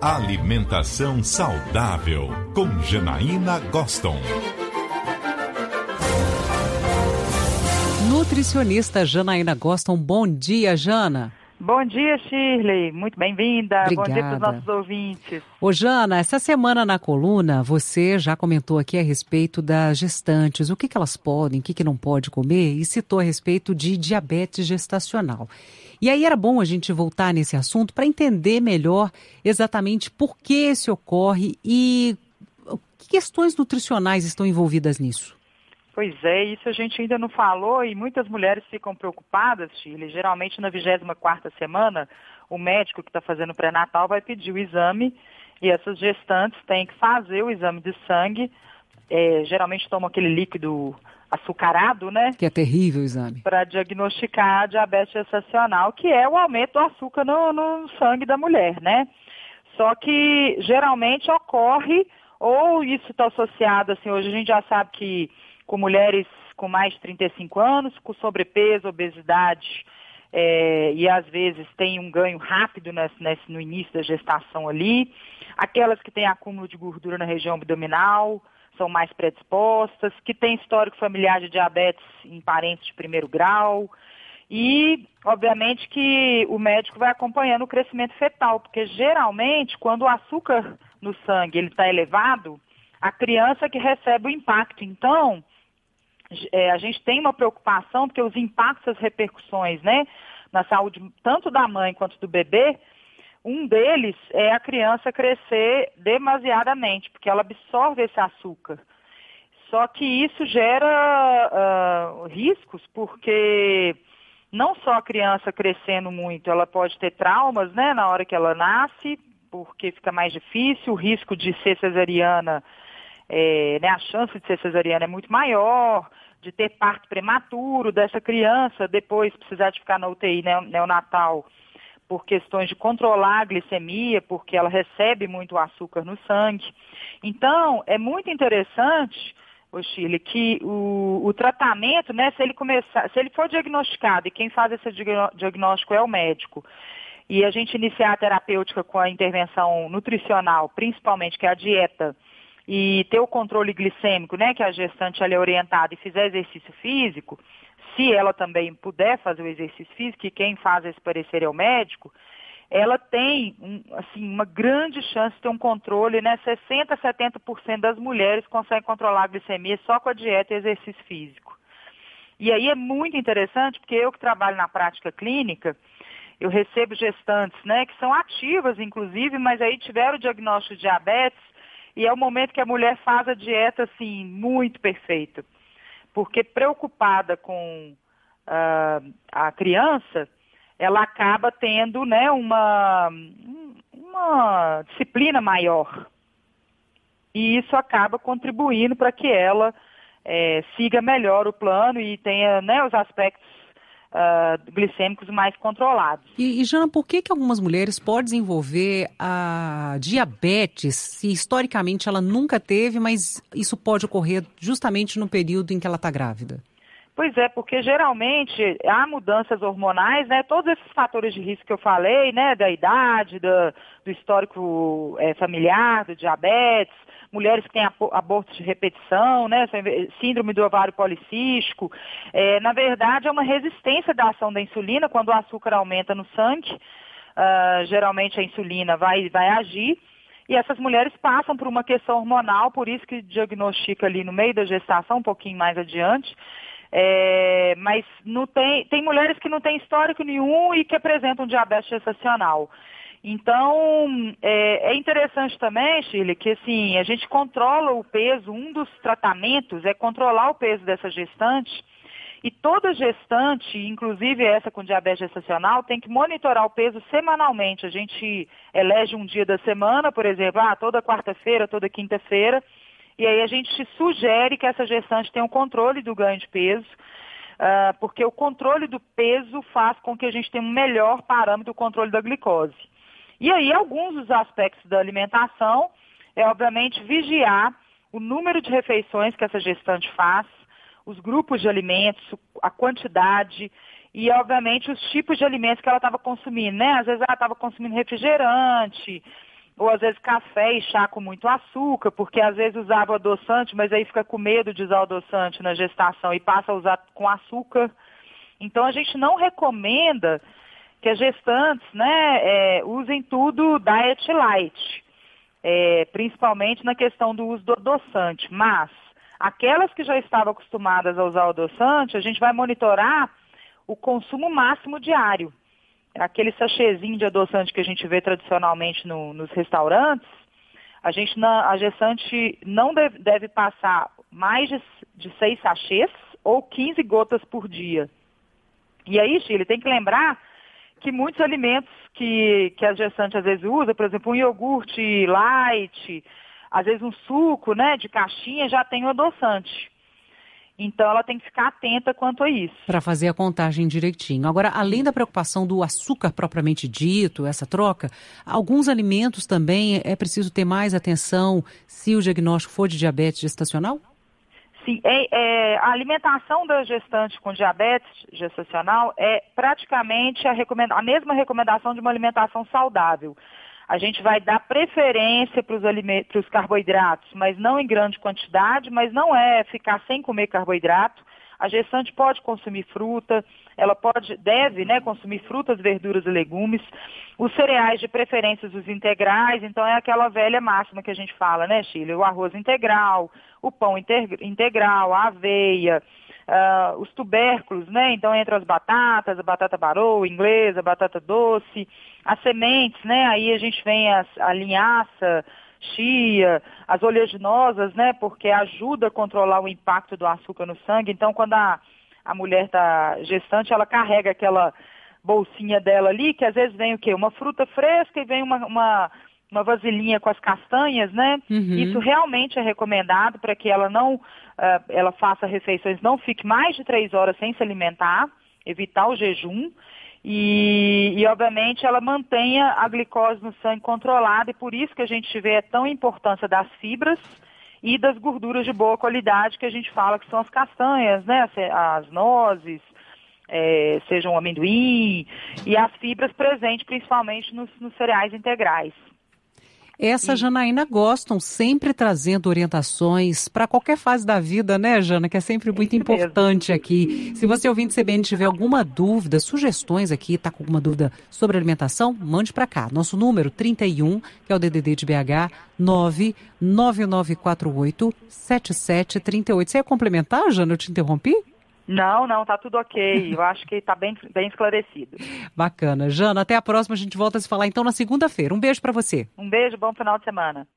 Alimentação saudável com Janaína Goston. Nutricionista Janaína Goston, bom dia, Jana. Bom dia, Shirley. Muito bem-vinda. Bom dia para os nossos ouvintes. Ô, Jana, essa semana na coluna você já comentou aqui a respeito das gestantes, o que, que elas podem, o que, que não pode comer, e citou a respeito de diabetes gestacional. E aí era bom a gente voltar nesse assunto para entender melhor exatamente por que esse ocorre e que questões nutricionais estão envolvidas nisso. Pois é, isso a gente ainda não falou e muitas mulheres ficam preocupadas, Shirley. Geralmente na 24 semana, o médico que está fazendo pré-natal vai pedir o exame e essas gestantes têm que fazer o exame de sangue. É, geralmente tomam aquele líquido açucarado, né? Que é terrível o exame. Para diagnosticar a diabetes gestacional, que é o aumento do açúcar no, no sangue da mulher, né? Só que geralmente ocorre, ou isso está associado, assim, hoje a gente já sabe que com mulheres com mais de 35 anos, com sobrepeso, obesidade, é, e às vezes tem um ganho rápido nesse, nesse, no início da gestação ali. Aquelas que têm acúmulo de gordura na região abdominal são mais predispostas, que têm histórico familiar de diabetes em parentes de primeiro grau. E, obviamente, que o médico vai acompanhando o crescimento fetal, porque geralmente, quando o açúcar no sangue está elevado, a criança que recebe o impacto. Então, é, a gente tem uma preocupação, porque os impactos, as repercussões, né, na saúde tanto da mãe quanto do bebê, um deles é a criança crescer demasiadamente, porque ela absorve esse açúcar. Só que isso gera uh, riscos, porque não só a criança crescendo muito, ela pode ter traumas né, na hora que ela nasce, porque fica mais difícil, o risco de ser cesariana é, né, a chance de ser cesariana é muito maior, de ter parto prematuro dessa criança, depois precisar de ficar na UTI neonatal por questões de controlar a glicemia, porque ela recebe muito açúcar no sangue. Então, é muito interessante, o Chile, que o, o, tratamento, né, se ele começar, se ele for diagnosticado, e quem faz esse diagnóstico é o médico, e a gente iniciar a terapêutica com a intervenção nutricional, principalmente que é a dieta, e ter o controle glicêmico, né, que a gestante ela é orientada e fizer exercício físico, se ela também puder fazer o exercício físico, e quem faz esse parecer é o médico, ela tem um, assim, uma grande chance de ter um controle, né? 60%, 70% das mulheres conseguem controlar a glicemia só com a dieta e exercício físico. E aí é muito interessante, porque eu que trabalho na prática clínica, eu recebo gestantes, né, que são ativas, inclusive, mas aí tiveram o diagnóstico de diabetes e é o momento que a mulher faz a dieta, assim, muito perfeita. Porque preocupada com uh, a criança, ela acaba tendo, né, uma, uma disciplina maior. E isso acaba contribuindo para que ela é, siga melhor o plano e tenha né, os aspectos uh, glicêmicos mais controlados. E, e, Jana, por que, que algumas mulheres podem desenvolver a diabetes se historicamente ela nunca teve, mas isso pode ocorrer justamente no período em que ela está grávida? Pois é, porque geralmente há mudanças hormonais, né? Todos esses fatores de risco que eu falei, né? Da idade, do, do histórico é, familiar, do diabetes, mulheres que têm abortos de repetição, né, síndrome do ovário policístico. É, na verdade, é uma resistência da ação da insulina quando o açúcar aumenta no sangue. Uh, geralmente a insulina vai, vai agir. E essas mulheres passam por uma questão hormonal, por isso que diagnostica ali no meio da gestação, um pouquinho mais adiante. É, mas não tem, tem mulheres que não têm histórico nenhum e que apresentam diabetes gestacional. Então, é, é, interessante também, Chile, que assim, a gente controla o peso, um dos tratamentos é controlar o peso dessa gestante, e toda gestante, inclusive essa com diabetes gestacional, tem que monitorar o peso semanalmente. A gente elege um dia da semana, por exemplo, ah, toda quarta-feira, toda quinta-feira, e aí a gente sugere que essa gestante tenha um controle do ganho de peso, uh, porque o controle do peso faz com que a gente tenha um melhor parâmetro do controle da glicose. E aí, alguns dos aspectos da alimentação é, obviamente, vigiar o número de refeições que essa gestante faz, os grupos de alimentos, a quantidade e, obviamente, os tipos de alimentos que ela estava consumindo, né? Às vezes ela estava consumindo refrigerante, ou às vezes café e chá com muito açúcar, porque às vezes usava adoçante, mas aí fica com medo de usar adoçante na gestação e passa a usar com açúcar. Então a gente não recomenda que as gestantes né, é, usem tudo diet light, é, principalmente na questão do uso do adoçante. Mas aquelas que já estavam acostumadas a usar o adoçante, a gente vai monitorar o consumo máximo diário aquele sachêzinho de adoçante que a gente vê tradicionalmente no, nos restaurantes, a gente na, a gestante não deve, deve passar mais de, de seis sachês ou 15 gotas por dia. E aí, Chile, tem que lembrar que muitos alimentos que, que a gestante às vezes usa, por exemplo, um iogurte light, às vezes um suco né, de caixinha, já tem o adoçante. Então, ela tem que ficar atenta quanto a isso. Para fazer a contagem direitinho. Agora, além da preocupação do açúcar propriamente dito, essa troca, alguns alimentos também é preciso ter mais atenção se o diagnóstico for de diabetes gestacional? Sim, é, é, a alimentação da gestante com diabetes gestacional é praticamente a, a mesma recomendação de uma alimentação saudável a gente vai dar preferência para os carboidratos, mas não em grande quantidade, mas não é ficar sem comer carboidrato. A gestante pode consumir fruta, ela pode, deve, né, consumir frutas, verduras e legumes. Os cereais de preferência os integrais, então é aquela velha máxima que a gente fala, né, Chile? O arroz integral, o pão integral, a aveia, uh, os tubérculos, né? Então, entre as batatas, a batata baroa, inglesa, a batata doce, as sementes, né? Aí a gente vem as, a linhaça, chia, as oleaginosas, né? Porque ajuda a controlar o impacto do açúcar no sangue. Então, quando a, a mulher está gestante, ela carrega aquela bolsinha dela ali, que às vezes vem o quê? Uma fruta fresca e vem uma, uma uma vasilhinha com as castanhas, né? Uhum. Isso realmente é recomendado para que ela não, uh, ela faça refeições, não fique mais de três horas sem se alimentar, evitar o jejum. E, e, obviamente, ela mantenha a glicose no sangue controlada, e por isso que a gente vê a tão importância das fibras e das gorduras de boa qualidade, que a gente fala que são as castanhas, né? As nozes, é, sejam amendoim, e as fibras presentes principalmente nos, nos cereais integrais. Essa, Janaína, gostam, sempre trazendo orientações para qualquer fase da vida, né, Jana? Que é sempre muito é importante mesmo. aqui. Se você ouvinte CBN tiver alguma dúvida, sugestões aqui, está com alguma dúvida sobre alimentação, mande para cá. Nosso número 31, que é o DDD de BH, 99948 7738. Você ia complementar, Jana? Eu te interrompi? Não, não, tá tudo ok. Eu acho que está bem, bem esclarecido. Bacana. Jana, até a próxima. A gente volta a se falar então na segunda-feira. Um beijo para você. Um beijo, bom final de semana.